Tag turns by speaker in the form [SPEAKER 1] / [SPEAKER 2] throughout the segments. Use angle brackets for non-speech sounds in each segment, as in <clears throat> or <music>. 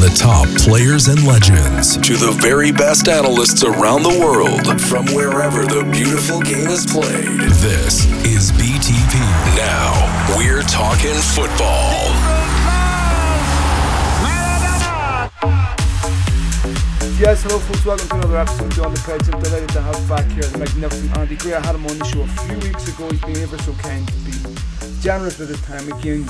[SPEAKER 1] the top players and legends to the very best analysts around the world from wherever the beautiful game is played. This is BTP. Now, we're talking football.
[SPEAKER 2] Yes, hello folks, welcome to another episode of On the Couch. I'm delighted to have back here the magnificent Andy Gray. I had him on the show a few weeks ago. He's been ever so kind to be generous with his time again.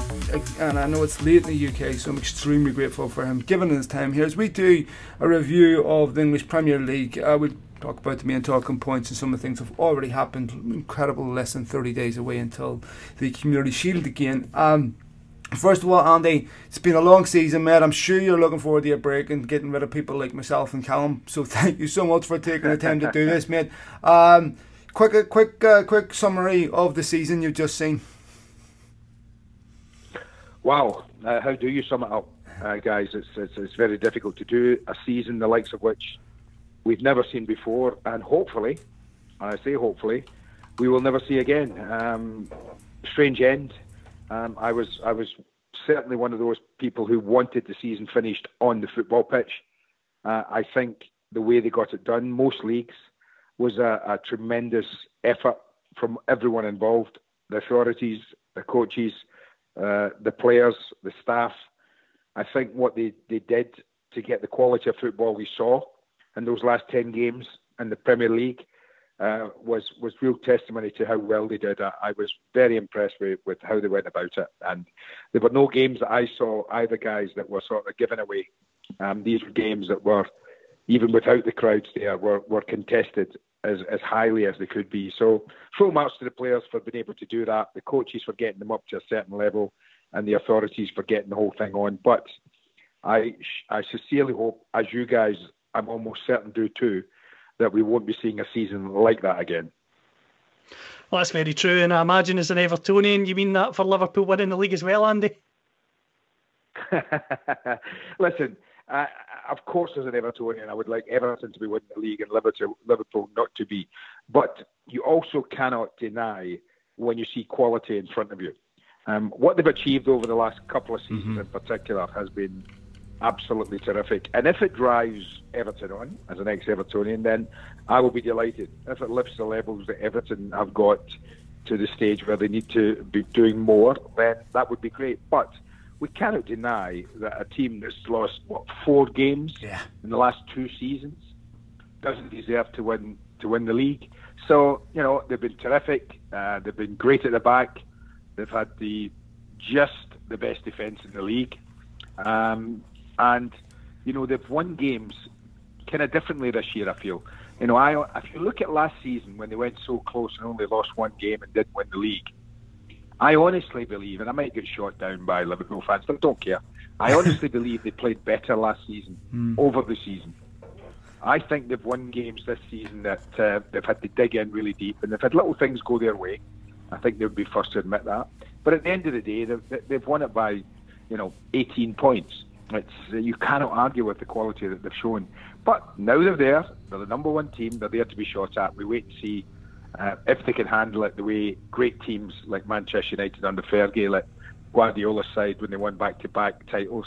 [SPEAKER 2] And I know it's late in the UK, so I'm extremely grateful for him giving his time here as we do a review of the English Premier League. Uh, we'll talk about the main talking points and some of the things that have already happened. Incredible, less than 30 days away until the Community Shield again. Um, First of all, Andy, it's been a long season, mate. I'm sure you're looking forward to a break and getting rid of people like myself and Callum. So <laughs> thank you so much for taking the time to do this, mate. Um, quick, quick, uh, quick summary of the season you've just seen.
[SPEAKER 3] Wow, uh, how do you sum it up, uh, guys? It's, it's it's very difficult to do a season the likes of which we've never seen before, and hopefully, and I say hopefully, we will never see again. Um, strange end um, I was I was certainly one of those people who wanted the season finished on the football pitch. Uh, I think the way they got it done, most leagues, was a, a tremendous effort from everyone involved: the authorities, the coaches, uh, the players, the staff. I think what they, they did to get the quality of football we saw in those last 10 games in the Premier League uh, was was real testimony to how well they did. I, I, was very impressed with, with how they went about it, and there were no games that I saw either guys that were sort of given away. Um, these were games that were, even without the crowds there, were, were contested as, as highly as they could be. So full marks to the players for being able to do that, the coaches for getting them up to a certain level, and the authorities for getting the whole thing on. But I I sincerely hope, as you guys, I'm almost certain do too that we won't be seeing a season like that again.
[SPEAKER 4] Well, that's very true, and I imagine as an Evertonian, you mean that for Liverpool winning the league as well, Andy? <laughs>
[SPEAKER 3] Listen, uh, of course, as an Evertonian, I would like Everton to be winning the league and Liverpool, Liverpool not to be. But you also cannot deny when you see quality in front of you. Um, what they've achieved over the last couple of seasons mm-hmm. in particular has been absolutely terrific. And if it drives Everton on as an ex-Evertonian, then I will be delighted. If it lifts the levels that Everton have got to the stage where they need to be doing more, then that would be great. But we cannot deny that a team that's lost what four games yeah. in the last two seasons doesn't deserve to win to win the league. So you know they've been terrific. Uh, they've been great at the back. They've had the just the best defence in the league. Um, and you know they've won games kind of differently this year. I feel. You know, I if you look at last season when they went so close and only lost one game and didn't win the league, I honestly believe, and I might get shot down by Liverpool fans, but I don't care. I honestly <laughs> believe they played better last season mm. over the season. I think they've won games this season that uh, they've had to dig in really deep, and they've had little things go their way. I think they would be first to admit that. But at the end of the day, they've, they've won it by, you know, 18 points. It's you cannot argue with the quality that they've shown. But now they're there. They're the number one team. They're there to be shot at. We wait and see uh, if they can handle it the way great teams like Manchester United under Fergie, like Guardiola's side when they won back-to-back titles,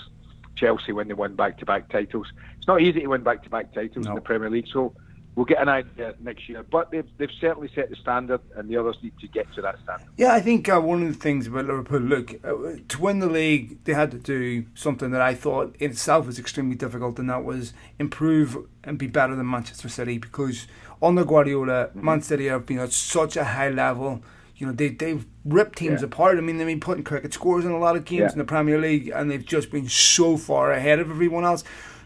[SPEAKER 3] Chelsea when they won back-to-back titles. It's not easy to win back-to-back titles no. in the Premier League. So we'll get an idea next year. But they've, they've certainly set the standard, and the others need to get to that standard.
[SPEAKER 2] Yeah, I think uh, one of the things about Liverpool, look, uh, to win the league, they had to do something that I thought in itself was extremely difficult, and that was improve and be better than Manchester City because under Guardiola, mm-hmm. Man City have been at such a high level. You know, they, they've ripped teams yeah. apart. I mean, they've been putting cricket scores in a lot of games yeah. in the Premier League, and they've just been so far ahead of everyone else.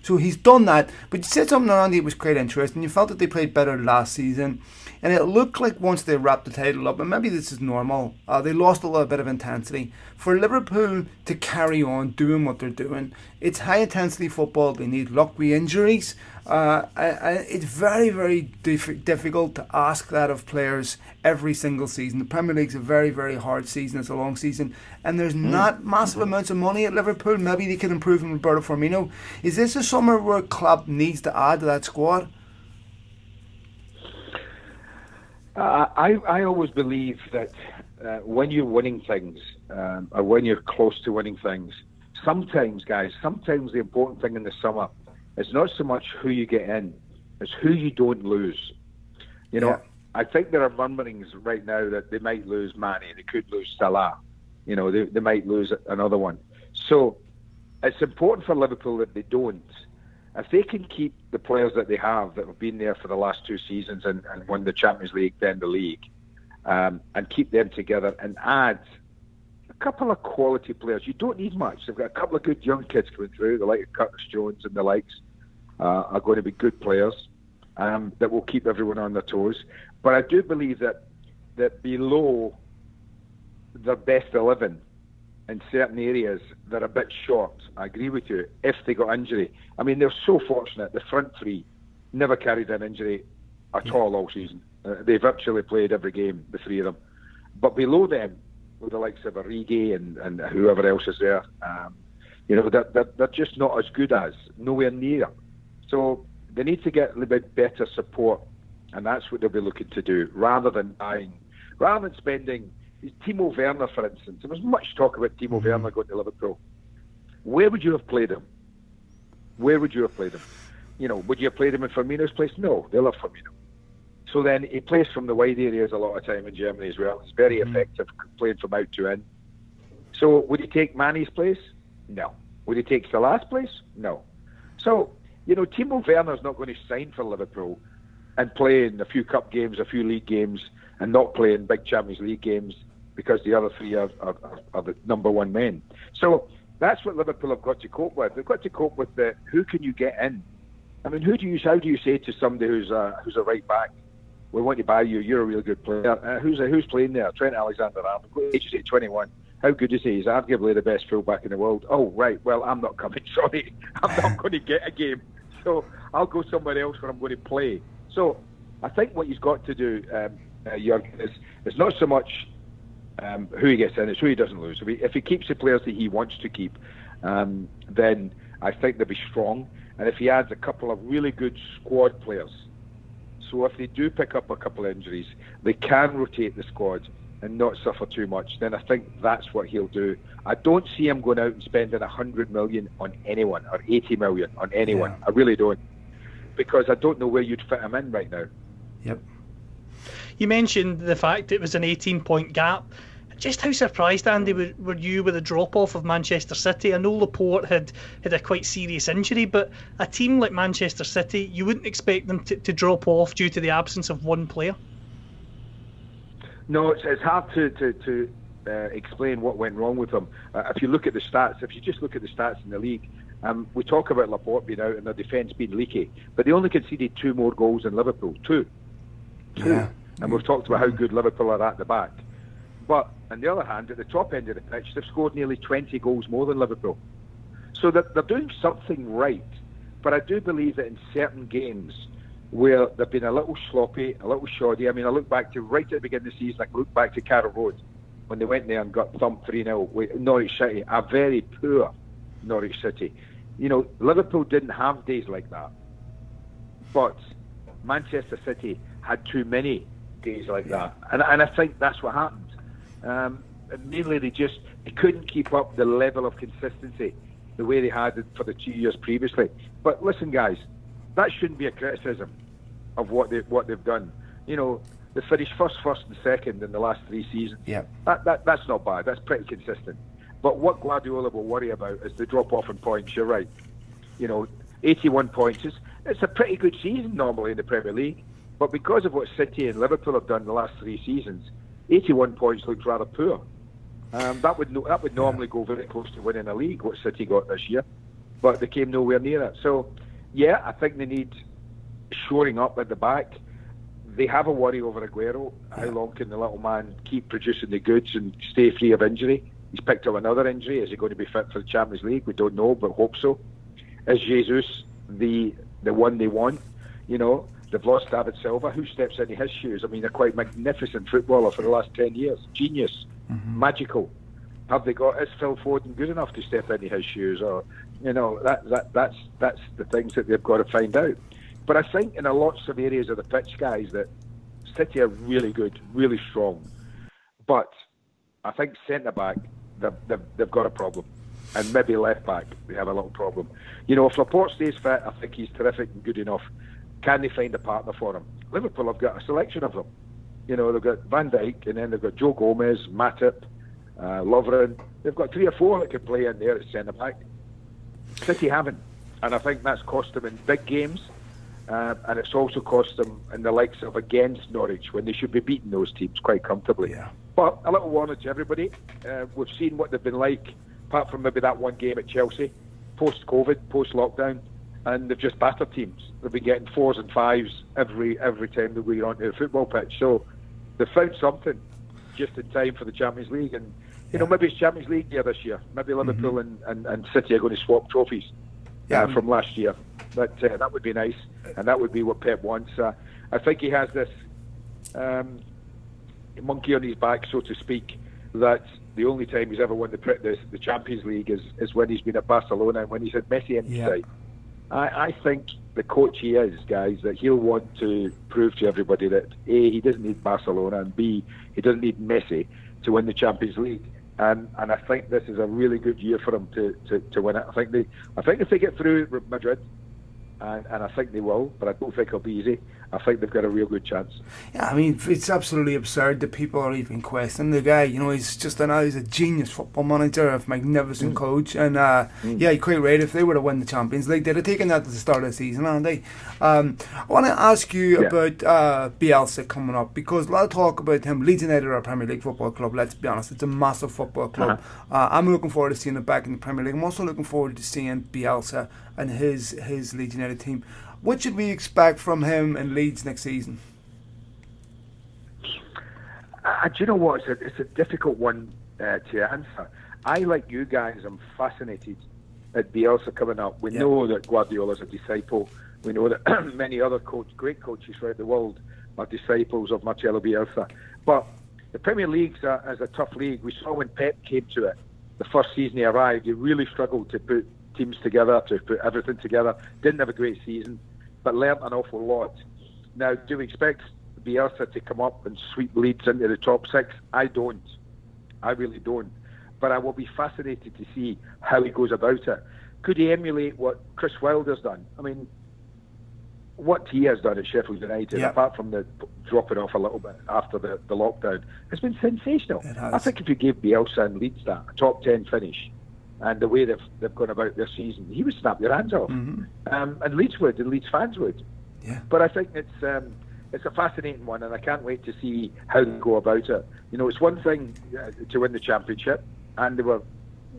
[SPEAKER 2] So he's done that. But you said something around it was quite interesting. You felt that they played better last season. And it looked like once they wrapped the title up, and maybe this is normal, uh, they lost a little bit of intensity. For Liverpool to carry on doing what they're doing, it's high intensity football. They need luck with injuries. Uh, I, I, it's very, very diff- difficult to ask that of players every single season. The Premier League's a very, very hard season. It's a long season, and there's mm. not massive amounts of money at Liverpool. Maybe they can improve in Roberto Firmino. Is this a summer where club needs to add to that squad?
[SPEAKER 3] Uh, I I always believe that uh, when you're winning things, um, or when you're close to winning things, sometimes, guys, sometimes the important thing in the summer is not so much who you get in, it's who you don't lose. You know, yeah. I think there are murmurings right now that they might lose Mané, they could lose Salah. You know, they, they might lose another one. So it's important for Liverpool that they don't. If they can keep the players that they have that have been there for the last two seasons and, and won the Champions League, then the league, um, and keep them together and add a couple of quality players. You don't need much. They've got a couple of good young kids coming through, the like of Curtis Jones and the likes uh, are going to be good players um, that will keep everyone on their toes. But I do believe that that below the best eleven in certain areas they're a bit short. I agree with you. If they got injury, I mean they're so fortunate. The front three never carried an injury at all all season. Uh, they virtually played every game, the three of them. But below them, with the likes of Origi and, and whoever else is there, um, you know, they're, they're, they're just not as good as, nowhere near. So they need to get a little bit better support, and that's what they'll be looking to do, rather than buying, rather than spending. Timo Werner, for instance, there was much talk about Timo mm-hmm. Werner going to Liverpool. Where would you have played him? Where would you have played him? You know, would you have played him in Firmino's place? No, they love Firmino. So then he plays from the wide areas a lot of time in Germany as well. He's very mm-hmm. effective playing from out to in. So would he take Mané's place? No. Would he take Salah's place? No. So, you know, Timo Werner's not going to sign for Liverpool and play in a few cup games, a few league games, and not play in big Champions League games because the other three are, are, are the number one men. So that's what Liverpool have got to cope with. They've got to cope with the who can you get in. I mean, who do you? How do you say to somebody who's a, who's a right back? we want to buy you. You're a really good player. Uh, who's who's playing there? Trent Alexander-Arnold. Age is he? 21. How good is he? He's arguably the best fullback in the world. Oh right. Well, I'm not coming. <laughs> Sorry, I'm not going <laughs> to get a game. So I'll go somewhere else where I'm going to play. So I think what he's got to do, um, uh, Jurgen, is it's not so much um, who he gets in, it's who he doesn't lose. If he, if he keeps the players that he wants to keep, um, then I think they'll be strong. And if he adds a couple of really good squad players so if they do pick up a couple of injuries, they can rotate the squad and not suffer too much. Then I think that's what he'll do. I don't see him going out and spending a hundred million on anyone or eighty million on anyone. Yeah. I really don't, because I don't know where you'd fit him in right now.
[SPEAKER 2] Yep.
[SPEAKER 4] You mentioned the fact it was an 18 point gap. Just how surprised, Andy, were, were you with the drop off of Manchester City? I know Laporte had had a quite serious injury, but a team like Manchester City, you wouldn't expect them to, to drop off due to the absence of one player.
[SPEAKER 3] No, it's, it's hard to, to, to uh, explain what went wrong with them. Uh, if you look at the stats, if you just look at the stats in the league, um, we talk about Laporte being out and their defence being leaky, but they only conceded two more goals than Liverpool. Two. Two. Yeah. And we've talked about how good Liverpool are at the back. But on the other hand, at the top end of the pitch, they've scored nearly 20 goals more than Liverpool. So they're, they're doing something right. But I do believe that in certain games where they've been a little sloppy, a little shoddy. I mean, I look back to right at the beginning of the season, I look back to Carrow Road when they went there and got thumped 3 0 with Norwich City, a very poor Norwich City. You know, Liverpool didn't have days like that. But Manchester City had too many days like that. And, and I think that's what happened. Um, mainly, they just they couldn't keep up the level of consistency the way they had it for the two years previously. But listen, guys, that shouldn't be a criticism of what they what they've done. You know, they finished first, first, and second in the last three seasons.
[SPEAKER 2] Yeah,
[SPEAKER 3] that, that that's not bad. That's pretty consistent. But what Guardiola will worry about is the drop off in points. You're right. You know, 81 points is it's a pretty good season normally in the Premier League. But because of what City and Liverpool have done the last three seasons, 81 points looks rather poor. Um, that would no, that would normally go very close to winning a league, what City got this year, but they came nowhere near it. So, yeah, I think they need shoring up at the back. They have a worry over Aguero. How long can the little man keep producing the goods and stay free of injury? He's picked up another injury. Is he going to be fit for the Champions League? We don't know, but hope so. Is Jesus the the one they want? You know, They've lost David Silva. Who steps into his shoes? I mean, a quite magnificent footballer for the last 10 years. Genius. Mm-hmm. Magical. Have they got, is Phil Foden good enough to step into his shoes? Or, you know, that, that that's that's the things that they've got to find out. But I think in a lots of areas of the pitch, guys, that City are really good, really strong. But I think centre back, they've, they've, they've got a problem. and maybe left back, they have a little problem. You know, if Laporte stays fit, I think he's terrific and good enough. Can they find a partner for him? Liverpool have got a selection of them. You know, they've got Van Dijk, and then they've got Joe Gomez, Matip, uh, Lovren. They've got three or four that can play in there at centre back. City haven't, and I think that's cost them in big games, uh, and it's also cost them in the likes of against Norwich when they should be beating those teams quite comfortably.
[SPEAKER 2] Yeah.
[SPEAKER 3] But a little warning to everybody: uh, we've seen what they've been like, apart from maybe that one game at Chelsea, post COVID, post lockdown, and they've just battered teams. They've been getting fours and fives every every time that we're onto the football pitch. So they've found something just in time for the Champions League, and you know maybe it's Champions League year this year. Maybe Liverpool mm-hmm. and, and, and City are going to swap trophies yeah. uh, from last year. But uh, that would be nice, and that would be what Pep wants. Uh, I think he has this um, monkey on his back, so to speak, that the only time he's ever won the, the, the Champions League is, is when he's been at Barcelona and when he's had Messi in yeah. side. I, I think the coach he is, guys, that he'll want to prove to everybody that A, he doesn't need Barcelona, and B, he doesn't need Messi to win the Champions League. And and I think this is a really good year for him to, to, to win it. I think they I think if they get through Madrid, and, and I think they will, but I don't think it'll be easy. I think they've got a real good chance.
[SPEAKER 2] Yeah, I mean, it's absolutely absurd that people are even questioning the guy. You know, he's just an he's a genius football manager, a magnificent mm. coach, and uh, mm. yeah, you're quite right. If they were to win the Champions League, they'd have taken that at the start of the season, aren't they? Um, I want to ask you yeah. about uh, Bielsa coming up because a lot of talk about him. Leeds United are a Premier League football club. Let's be honest, it's a massive football club. Uh-huh. Uh, I'm looking forward to seeing it back in the Premier League. I'm also looking forward to seeing Bielsa and his his Leeds United team. What should we expect from him in Leeds next season?
[SPEAKER 3] Uh, do you know what? It's a, it's a difficult one uh, to answer. I, like you guys, I'm fascinated at Bielsa coming up. We know that Guardiola's a disciple. We know that <clears throat> many other coach, great coaches throughout the world are disciples of Marcelo Bielsa. But the Premier League is a tough league. We saw when Pep came to it, the first season he arrived, he really struggled to put teams together, to put everything together. Didn't have a great season, but learnt an awful lot. Now, do we expect Bielsa to come up and sweep Leeds into the top six? I don't. I really don't. But I will be fascinated to see how he goes about it. Could he emulate what Chris Wilder's done? I mean, what he has done at Sheffield United, yeah. apart from the dropping off a little bit after the, the lockdown, has been sensational. I think if you gave Bielsa and Leeds that, a top 10 finish, and the way they've, they've gone about their season, he would snap your hands off. Mm-hmm. Um, and Leeds would, and Leeds fans would.
[SPEAKER 2] Yeah.
[SPEAKER 3] But I think it's um, it's a fascinating one, and I can't wait to see how they go about it. You know, it's one thing uh, to win the championship, and they were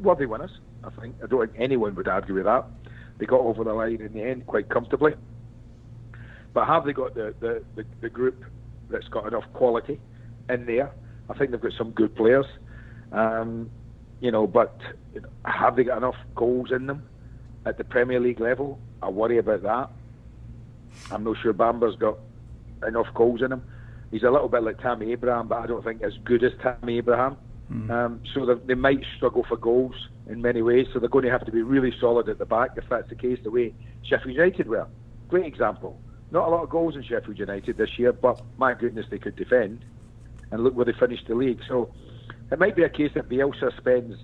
[SPEAKER 3] worthy winners. I think I don't think anyone would argue with that. They got over the line in the end quite comfortably. But have they got the, the, the, the group that's got enough quality in there? I think they've got some good players. Um, you know, but have they got enough goals in them at the Premier League level? I worry about that. I'm not sure Bamford's got enough goals in him. He's a little bit like Tammy Abraham, but I don't think as good as Tammy Abraham. Mm. Um, so they might struggle for goals in many ways. So they're going to have to be really solid at the back if that's the case. The way Sheffield United were, great example. Not a lot of goals in Sheffield United this year, but my goodness, they could defend. And look where they finished the league. So it might be a case that Bielsa spends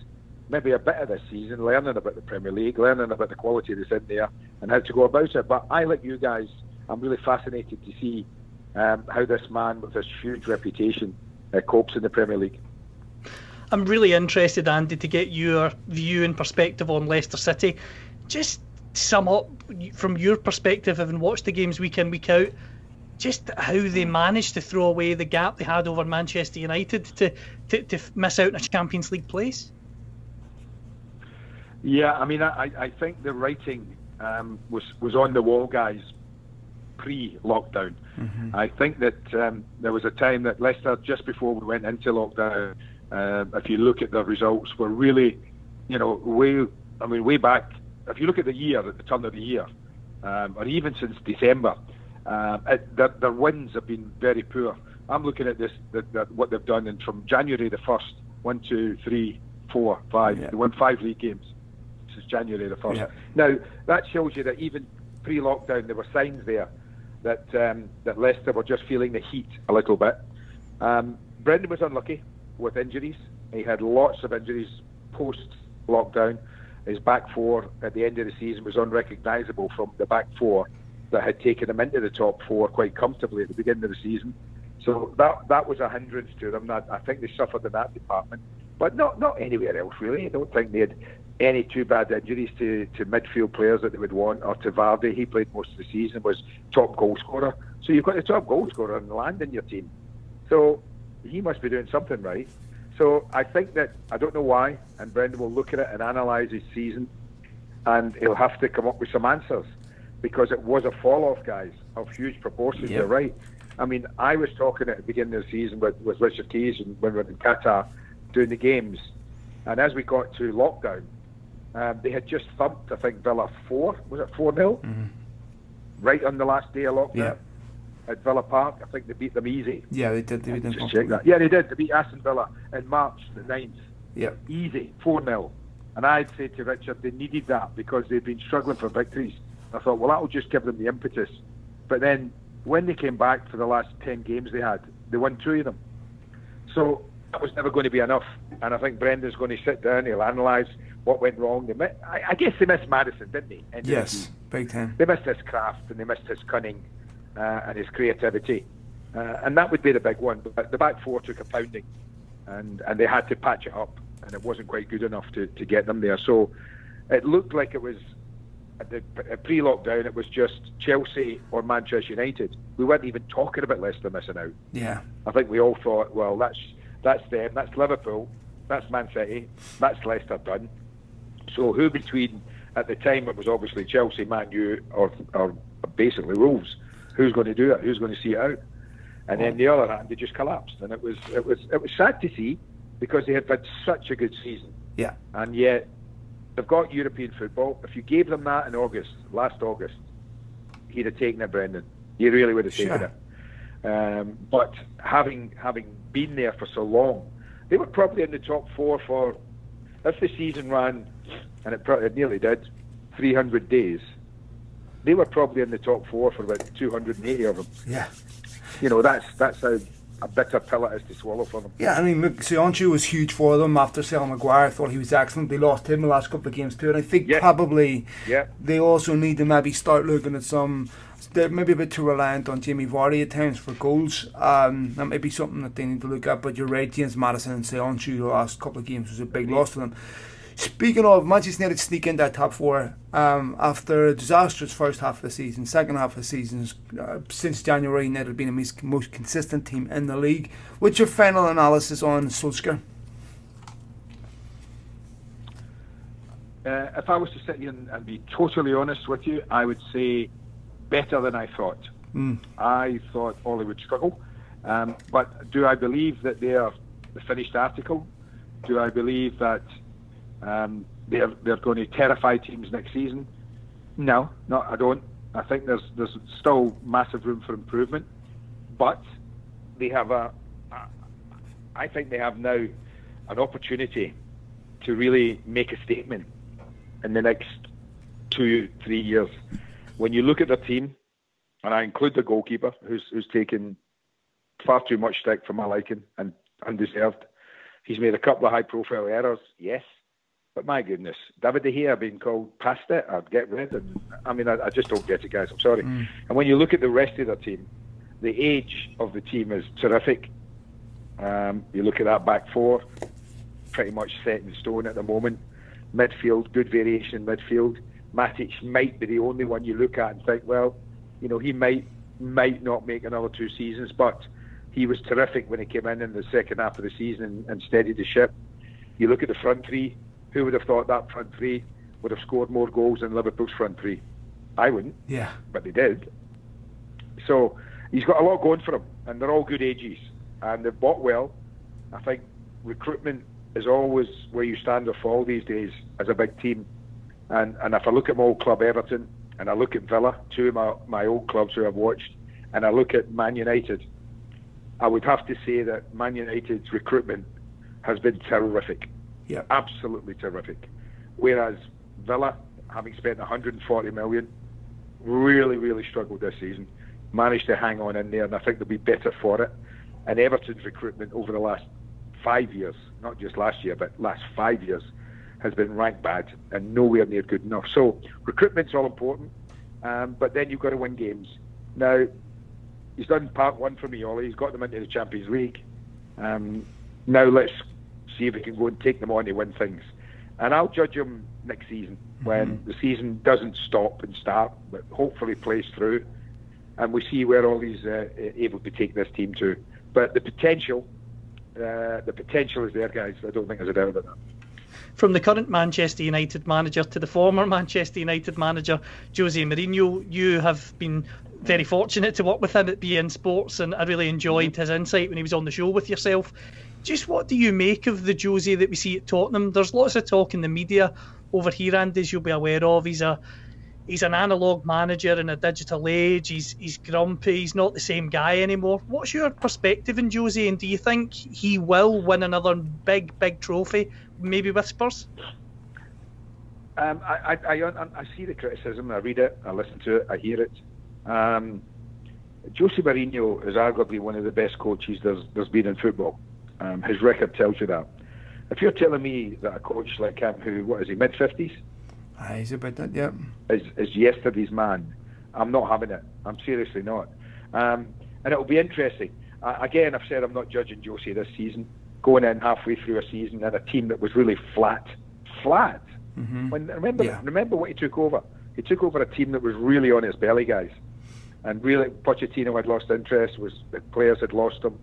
[SPEAKER 3] maybe a bit of this season learning about the Premier League, learning about the quality that's in there, and how to go about it. But I, like you guys, I'm really fascinated to see um, how this man with this huge reputation uh, copes in the Premier League.
[SPEAKER 4] I'm really interested, Andy, to get your view and perspective on Leicester City. Just sum up from your perspective, having watched the games week in, week out, just how they managed to throw away the gap they had over Manchester United to, to, to miss out on a Champions League place?
[SPEAKER 3] Yeah, I mean, I, I think the writing um, was was on the wall, guys, pre-lockdown. Mm-hmm. I think that um, there was a time that Leicester, just before we went into lockdown, uh, if you look at the results, were really, you know, way. I mean, way back. If you look at the year, at the turn of the year, um, or even since December, um, it, their, their, wins have been very poor. I'm looking at this, the, what they've done, and from January the first, one, two, three, four, five, yeah. they won five league games since January the first. Yeah. Now that shows you that even pre-lockdown, there were signs there that um, that Leicester were just feeling the heat a little bit. Um, Brendan was unlucky with injuries. He had lots of injuries post-lockdown. his back four at the end of the season was unrecognisable from the back four that had taken him into the top four quite comfortably at the beginning of the season. So that that was a hindrance to them. That I think they suffered in that department, but not not anywhere else really. I don't think they had any too bad injuries to, to midfield players that they would want, or to Vardy. He played most of the season, was top goal scorer. So you've got the top goal scorer the land in your team. So he must be doing something right. So I think that I don't know why, and Brendan will look at it and analyse his season, and he'll have to come up with some answers because it was a fall off, guys, of huge proportions. Yep. You're right. I mean, I was talking at the beginning of the season with, with Richard Keys and when we were in Qatar doing the games, and as we got to lockdown, um, they had just thumped, I think, Villa four. Was it four 0 mm-hmm. Right on the last day of lockdown. Yeah at Villa Park. I think they beat them easy.
[SPEAKER 2] Yeah, they did. They
[SPEAKER 3] beat them. Just check that. Yeah, they did. They beat Aston Villa in March the 9th.
[SPEAKER 2] Yeah.
[SPEAKER 3] Easy, 4 0. And I'd say to Richard, they needed that because they'd been struggling for victories. I thought, well, that'll just give them the impetus. But then when they came back for the last 10 games they had, they won two of them. So that was never going to be enough. And I think Brendan's going to sit down, he'll analyse what went wrong. They, I, I guess they missed Maddison, didn't they?
[SPEAKER 2] yes, big time.
[SPEAKER 3] They missed his craft and they missed his cunning uh, and his creativity. Uh, and that would be the big one. But the back four took a pounding, and, and they had to patch it up, and it wasn't quite good enough to, to get them there. So it looked like it was at the uh, pre-lockdown. It was just Chelsea or Manchester United. We weren't even talking about Leicester missing out.
[SPEAKER 2] Yeah,
[SPEAKER 3] I think we all thought, well, that's that's them, that's Liverpool, that's Man City, that's Leicester done. So who between at the time it was obviously Chelsea, Man U, or or basically Wolves who's going to do it? Who's going to see it out? And then the other hand, they just collapsed, and it was it was it was sad to see because they had had such a good season.
[SPEAKER 2] Yeah.
[SPEAKER 3] And yet they've got European football. If you gave them that in August, last August, he'd have taken it, Brendan. He really would have taken sure. it. Um, but having having been there for so long, they were probably in the top four for if the season ran, and it, probably, it nearly did, 300 days they were probably in the top four for about 280 of them.
[SPEAKER 2] Yeah.
[SPEAKER 3] You know, that's that's how a bitter pill it is to swallow for them.
[SPEAKER 2] Yeah, I mean, Söyüncü was huge for them after selling Maguire. I thought he was excellent. They lost him the last couple of games too, and I think yeah. probably
[SPEAKER 3] yeah.
[SPEAKER 2] they also need to maybe start looking at some. They're maybe a bit too reliant on Jamie Vardy at times for goals. Um, that may be something that they need to look at. But you're right, James Maddison and Söyüncü the last couple of games was a big loss to them. Speaking of, Manchester United sneak in that top four um, after a disastrous first half of the season, second half of the season. Uh, since January, United have been the most, most consistent team in the league. What's your final analysis on Solskjaer?
[SPEAKER 3] Uh, if I was to sit here and, and, be totally honest with you, I would say better than I thought.
[SPEAKER 2] Mm.
[SPEAKER 3] I thought Ollie would struggle. Um, but do I believe that they are the finished article? Do I believe that um, they're they're going to terrify teams next season. No, no, I don't. I think there's there's still massive room for improvement, but they have a. I think they have now an opportunity to really make a statement in the next two three years. When you look at their team, and I include the goalkeeper, who's who's taken far too much stick for my liking and undeserved. He's made a couple of high profile errors, yes, but my goodness, David De Gea being called past it, I'd get rid. And I mean, I, I just don't get it, guys. I'm sorry. Mm. And when you look at the rest of the team, the age of the team is terrific. Um, you look at that back four, pretty much set in stone at the moment. Midfield, good variation in midfield. Matic might be the only one you look at and think, well, you know, he might might not make another two seasons, but he was terrific when he came in in the second half of the season and, and steadied the ship. You look at the front three, who would have thought that front three would have scored more goals than Liverpool's front three? I wouldn't.
[SPEAKER 2] Yeah.
[SPEAKER 3] But they did. So he's got a lot going for him, and they're all good ages, and they've bought well. I think recruitment is always where you stand or fall these days as a big team. And and if I look at my old club Everton, and I look at Villa, two of my, my old clubs who I've watched, and I look at Man United, I would have to say that Man United's recruitment has been terrific.
[SPEAKER 2] Yeah.
[SPEAKER 3] Absolutely terrific. Whereas Villa, having spent 140 million, really, really struggled this season. Managed to hang on in there, and I think they'll be better for it. And Everton's recruitment over the last five years, not just last year, but last five years, has been ranked bad and nowhere near good enough. So recruitment's all important, um, but then you've got to win games. Now, he's done part one for me, Ollie. He's got them into the Champions League. Um, now let's see if he can go and take them on to win things. And I'll judge him next season when mm-hmm. the season doesn't stop and start, but hopefully plays through, and we see where Ollie's uh, able to take this team to. But the potential, uh, the potential is there, guys. I don't think there's a doubt about that
[SPEAKER 4] from the current Manchester United manager to the former Manchester United manager, Jose Mourinho. You have been very fortunate to work with him at beIN Sports, and I really enjoyed mm-hmm. his insight when he was on the show with yourself. Just what do you make of the Josie that we see at Tottenham? There's lots of talk in the media over here, and as you'll be aware of, he's a he's an analog manager in a digital age. He's he's grumpy. He's not the same guy anymore. What's your perspective in Josie, and do you think he will win another big big trophy, maybe with Spurs?
[SPEAKER 3] Um, I, I, I, I, see the criticism. I read it. I listen to it. I hear it. Um, Jose Mourinho is arguably one of the best coaches there's, there's been in football. Um, his record tells you that. If you're telling me that a coach like him, who what is he, mid fifties,
[SPEAKER 2] Aye, he's about that, yeah.
[SPEAKER 3] Is, is yesterday's man. I'm not having it. I'm seriously not. Um, and it'll be interesting. Uh, again, I've said I'm not judging Jose this season. Going in halfway through a season and a team that was really flat, flat. Mm-hmm. When remember, yeah. remember what he took over. He took over a team that was really on its belly, guys, and really Pochettino had lost interest. Was the players had lost them.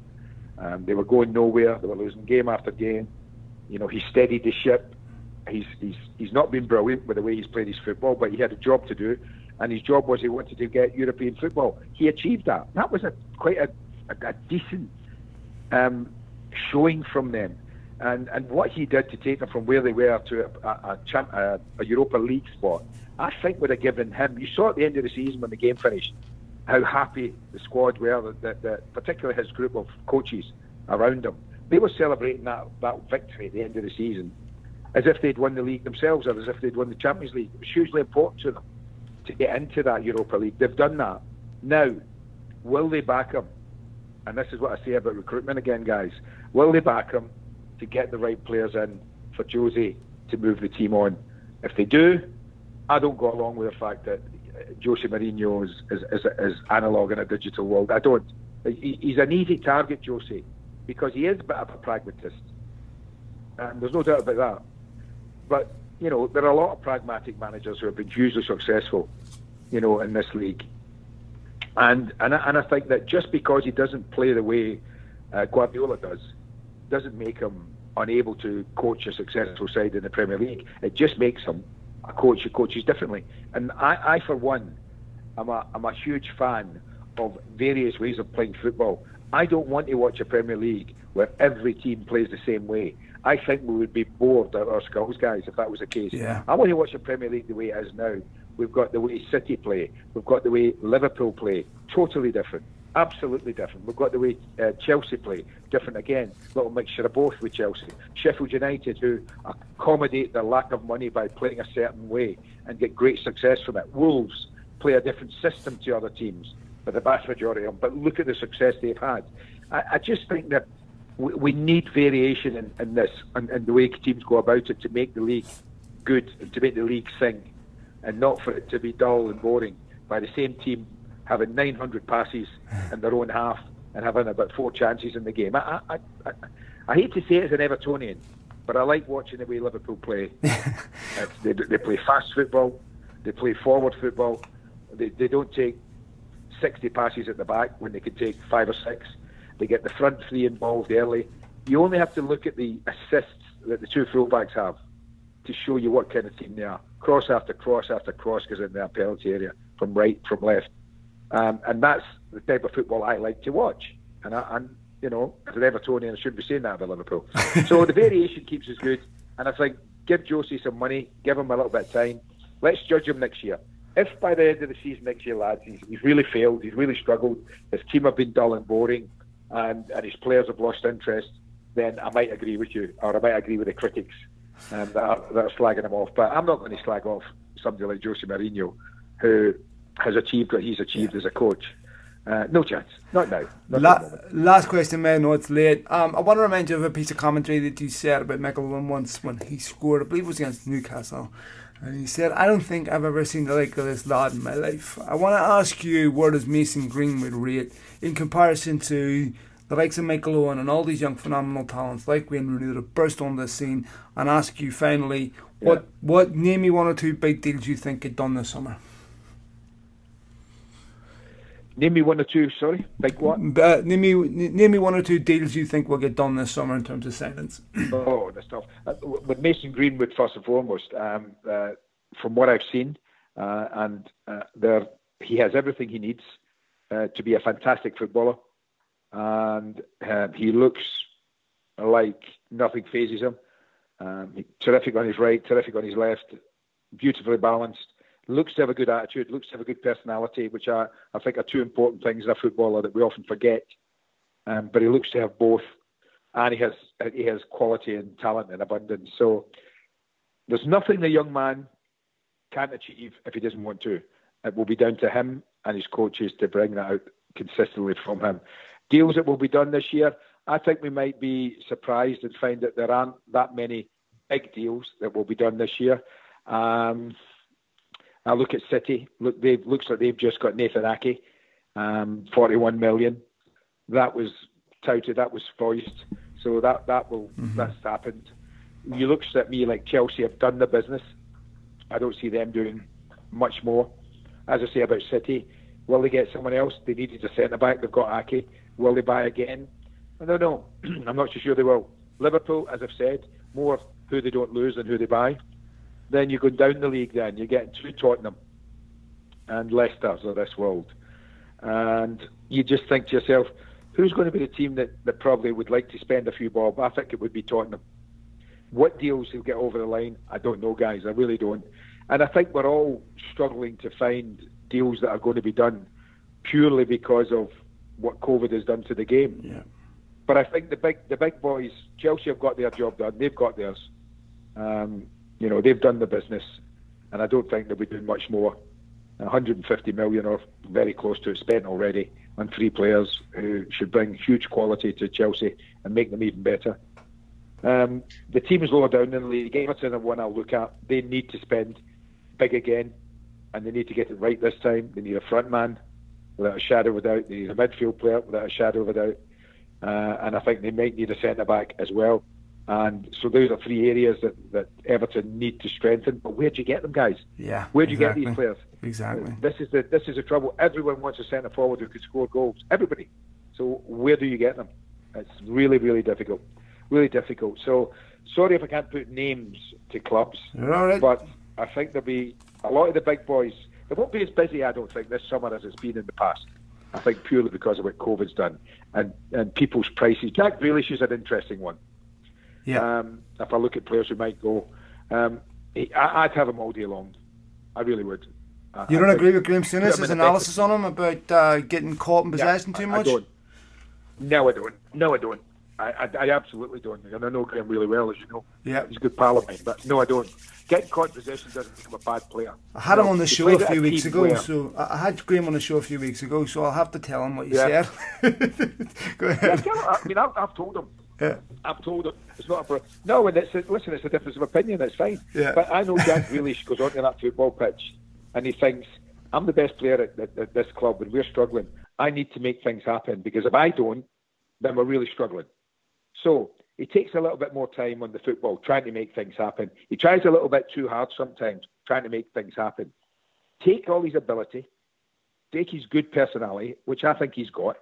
[SPEAKER 3] Um, they were going nowhere. They were losing game after game. You know, he steadied the ship he's he's he's not been brilliant with the way he's played his football, but he had a job to do, and his job was he wanted to get European football. He achieved that. That was a quite a, a, a decent um, showing from them, and and what he did to take them from where they were to a, a, a, a Europa League spot, I think would have given him. You saw at the end of the season when the game finished, how happy the squad were, that, that particularly his group of coaches around him. They were celebrating that, that victory at the end of the season as if they'd won the league themselves or as if they'd won the Champions League. It was hugely important to them to get into that Europa League. They've done that. Now, will they back him? And this is what I say about recruitment again, guys. Will they back him to get the right players in for Jose to move the team on? If they do, I don't go along with the fact that Jose Mourinho is, is, is, is analog in a digital world. I don't. He's an easy target, Jose, because he is a bit of a pragmatist. And there's no doubt about that. But you know, there are a lot of pragmatic managers who have been hugely successful, you know, in this league. And and I, and I think that just because he doesn't play the way uh, Guardiola does, doesn't make him unable to coach a successful side in the Premier League. It just makes him a coach who coaches differently. And I, I for one, I'm a I'm a huge fan of various ways of playing football. I don't want to watch a Premier League where every team plays the same way. I think we would be bored out our skulls, guys, if that was the case.
[SPEAKER 2] Yeah.
[SPEAKER 3] I want to watch the Premier League the way it is now. We've got the way City play. We've got the way Liverpool play. Totally different. Absolutely different. We've got the way uh, Chelsea play. Different again. Little mixture of both with Chelsea. Sheffield United, who accommodate their lack of money by playing a certain way and get great success from it. Wolves play a different system to other teams, but the vast majority of them. But look at the success they've had. I, I just think that we, we need variation in, in this and, and the way teams go about it to make the league good and to make the league sing, and not for it to be dull and boring by the same team having 900 passes in their own half and having about four chances in the game. I, I, I, I hate to say it as an Evertonian, but I like watching the way Liverpool play. <laughs> Uh, they, they play fast football, they play forward football, they, they don't take 60 passes at the back when they could take five or six. They get the front three involved early. You only have to look at the assists that the two fullbacks have to show you what kind of team they are. Cross after cross after cross goes in their penalty area from right, from left. Um, and that's the type of football I like to watch. And, I, and you know, as an Evertonian, I shouldn't be saying that about Liverpool. <laughs> so the variation keeps us good. And I think give Jose some money, give him a little bit of time. Let's judge him next year. If by the end of the season next year, lads, he's, he's really failed, he's really struggled, his team have been dull and boring, and, and his players have lost interest, then I might agree with you, or I might agree with the critics um, that, are, that are slagging him off. But I'm not going to slag off somebody like Jose Mourinho, who has achieved what he's achieved yeah. as a coach. Uh, no chance. Not now. Not
[SPEAKER 2] La- last question, man. No, it's late. Um, I want to remind you of a piece of commentary that you said about McIlroy once when he scored. I believe it was against Newcastle. And he said, I don't think I've ever seen the like of this lad in my life. I want to ask you, where does Mason Greenwood rate in comparison to the likes of Michael Owen and all these young phenomenal talents like Wayne Rooney that have burst on the scene and ask you finally, yeah. what, what, name me one or two big deals you think had done this summer?
[SPEAKER 3] Name me one or two. Sorry, big what?
[SPEAKER 2] Uh, name me name me one or two deals you think will get done this summer in terms of signings. <clears throat>
[SPEAKER 3] oh, that's tough. Uh, with Mason Greenwood first and foremost, um, uh, from what I've seen, uh, and uh, there he has everything he needs uh, to be a fantastic footballer, and he looks like nothing fazes him. Um, terrific on his right, terrific on his left, beautifully balanced looks to have a good attitude, looks to have a good personality, which I, I think are two important things in a footballer that we often forget. Um, but he looks to have both, and he has he has quality and talent in abundance. So there's nothing the young man can't achieve if he doesn't want to. It will be down to him and his coaches to bring that out consistently from him. Deals that will be done this year, I think we might be surprised and find that there aren't that many big deals that will be done this year. Um, I look at City. Look, they looks like they've just got Nathan Ake, um, 41 million. That was touted. That was voiced. So that that will mm-hmm. that's happened. You look at me like Chelsea have done the business. I don't see them doing much more. As I say about City, will they get someone else? They needed a centre back. They've got Ake. Will they buy again? I don't know. <clears throat> I'm not so sure they will. Liverpool, as I've said, more who they don't lose than who they buy. Then you go down the league. Then you're getting to Tottenham and Leicester's of this world, and you just think to yourself, who's going to be the team that, that probably would like to spend a few bob? I think it would be Tottenham. What deals he'll get over the line, I don't know, guys. I really don't. And I think we're all struggling to find deals that are going to be done purely because of what COVID has done to the game.
[SPEAKER 2] Yeah.
[SPEAKER 3] But I think the big the big boys, Chelsea have got their job done. They've got theirs. Um, you know, they've done the business, and I don't think they'll be doing much more. 150 million or very close to it spent already on three players who should bring huge quality to Chelsea and make them even better. Um, the team is lower down in the league. Everton are one I'll look at. They need to spend big again, and they need to get it right this time. They need a front man without a shadow of a doubt. They need a midfield player without a shadow of a doubt. Uh, and I think they might need a centre back as well. And so those are three areas that, that Everton need to strengthen. But where do you get them, guys?
[SPEAKER 2] Yeah.
[SPEAKER 3] Where do
[SPEAKER 2] exactly.
[SPEAKER 3] you get these players?
[SPEAKER 2] Exactly.
[SPEAKER 3] This is the this is the trouble. Everyone wants a centre forward who can score goals. Everybody. So where do you get them? It's really really difficult. Really difficult. So sorry if I can't put names to clubs. All right. But I think there'll be a lot of the big boys. It won't be as busy, I don't think, this summer as it's been in the past. I think purely because of what COVID's done and, and people's prices. Jack Grealish is an interesting one.
[SPEAKER 2] Yeah.
[SPEAKER 3] Um, if I look at players who might go, um, I, would have him all day long. I really would.
[SPEAKER 2] you don't agree with Graham Souness's analysis on him about uh, getting caught in possession
[SPEAKER 3] yeah,
[SPEAKER 2] too much?
[SPEAKER 3] I don't. No, I don't. No, I don't. I, I, I, absolutely don't. And I know Graham really well, as you know.
[SPEAKER 2] Yeah.
[SPEAKER 3] He's a good pal of mine. But no, I don't. Getting caught in possession doesn't make him a bad player.
[SPEAKER 2] I had
[SPEAKER 3] no,
[SPEAKER 2] him on the show a few weeks ago, player. so I had Graham on the show a few weeks ago, so I'll have to tell him what you yeah.
[SPEAKER 3] said. <laughs> Go ahead. Yeah, I mean, I've, I've told him.
[SPEAKER 2] Yeah.
[SPEAKER 3] I've told him it's not a no, and it's a, listen, it's a difference of opinion. It's fine.
[SPEAKER 2] Yeah.
[SPEAKER 3] But I know Jack Grealish goes onto that football pitch, and he thinks I'm the best player at, at, at, this club, and we're struggling. I need to make things happen because if I don't, then we're really struggling. So he takes a little bit more time on the football, trying to make things happen. He tries a little bit too hard sometimes, trying to make things happen. Take all his ability, take his good personality, which I think he's got,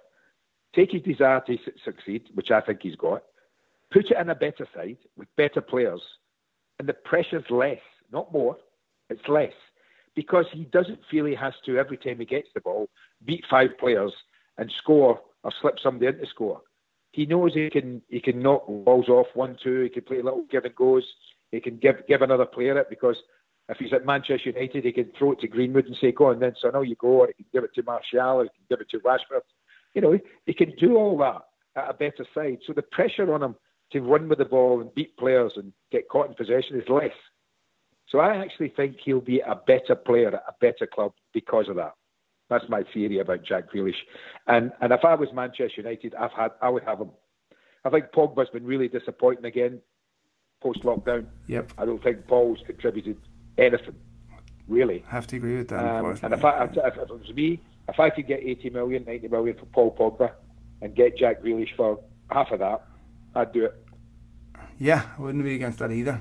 [SPEAKER 3] take his desire to succeed, which I think he's got, put it in a better side with better players, and the pressure's less, not more. It's less because he doesn't feel he has to every time he gets the ball beat five players and score or slip somebody into score. He knows he can he can knock balls off one two. He can play little give and goes. He can give give another player it because if he's at Manchester United, he can throw it to Greenwood and say, "Go on, then son, now you go." Or he can give it to Martial, or he can give it to Rashford. You know, he can do all that at a better side. So the pressure on him to run with the ball and beat players and get caught in possession is less. So I actually think he'll be a better player at a better club because of that. That's my theory about Jack Grealish. And and if I was Manchester United, I've had I would have him. I think Pogba's been really disappointing again post lockdown.
[SPEAKER 2] Yep.
[SPEAKER 3] I don't think Paul's contributed anything, really.
[SPEAKER 2] I have to agree with that.
[SPEAKER 3] Um, and if, I, if, if it was me, if I could get 80 million, 90 million for Paul Pogba and get Jack Grealish for half of that, I'd do it.
[SPEAKER 2] Yeah, I wouldn't be against that either.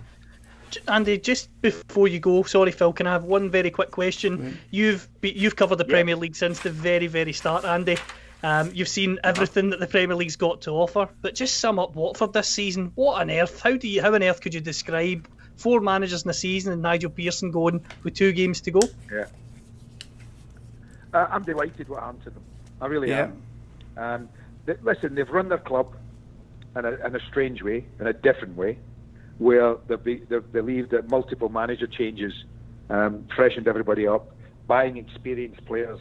[SPEAKER 4] Andy, just before you go, sorry, Phil, can I have one very quick question? You've you've covered the yeah. Premier League since the very very start, Andy. Um, you've seen everything that the Premier League's got to offer, but just sum up Watford this season. What on earth? How do you? How on earth could you describe four managers in the season and Nigel Pearson going with two games to go?
[SPEAKER 3] Yeah, uh, I'm delighted what happened to them. I really yeah. am. Um, they, listen, they've run their club in a, in a strange way, in a different way where they, they believed that multiple manager changes um, freshened everybody up. Buying experienced players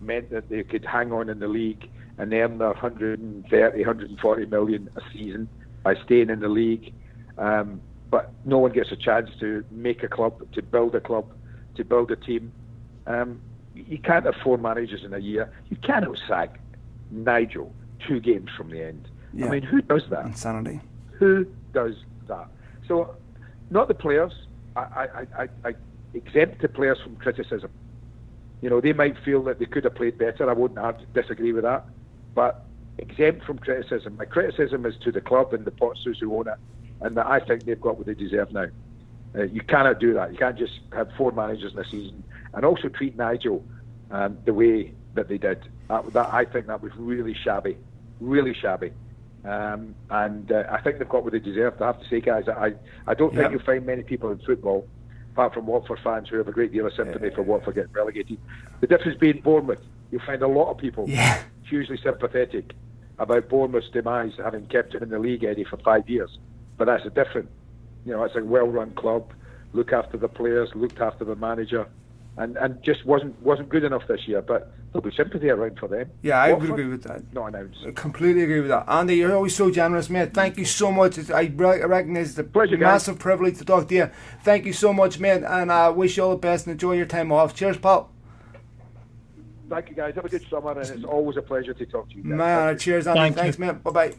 [SPEAKER 3] meant that they could hang on in the league and earn their 130, 140 million a season by staying in the league. Um, but no one gets a chance to make a club, to build a club, to build a team. Um, you can't have four managers in a year. You cannot sack Nigel two games from the end. Yeah. I mean, who does that?
[SPEAKER 2] Insanity.
[SPEAKER 3] Who does that? So, not the players. I, I, I, I exempt the players from criticism. You know, they might feel that they could have played better. I wouldn't have to disagree with that. But exempt from criticism. My criticism is to the club and the Pozzos who own it, and that I think they've got what they deserve now. Uh, you cannot do that. You can't just have four managers in a season and also treat Nigel um, the way that they did. That, that, I think that was really shabby, really shabby. Um, and uh, I think they've got what they deserve. I have to say, guys, I I don't think you'll find many people in football, apart from Watford fans, who have a great deal of sympathy for Watford getting relegated. The difference being Bournemouth, you'll find a lot of people
[SPEAKER 2] yeah.
[SPEAKER 3] hugely sympathetic about Bournemouth's demise, having kept him in the league, Eddie, for five years. But that's a different, you know, it's a well-run club. Look after the players, looked after the manager and and just wasn't wasn't good enough this year. But there'll be sympathy around for them.
[SPEAKER 2] Yeah, I Watford, would agree with that.
[SPEAKER 3] Not announced.
[SPEAKER 2] I completely agree with that. Andy, you're always so generous, mate. Thank you so much. I recognise it's a
[SPEAKER 3] Pleasure,
[SPEAKER 2] massive
[SPEAKER 3] guys.
[SPEAKER 2] privilege to talk to you. Thank you so much, mate, and I uh, wish you all the best and enjoy your time off. Cheers, pal.
[SPEAKER 3] Thank you, guys. Have a good summer, and it's always a pleasure to talk to you. Guys.
[SPEAKER 2] Man, cheers, Andy. Thank Thanks, you. mate. Bye bye.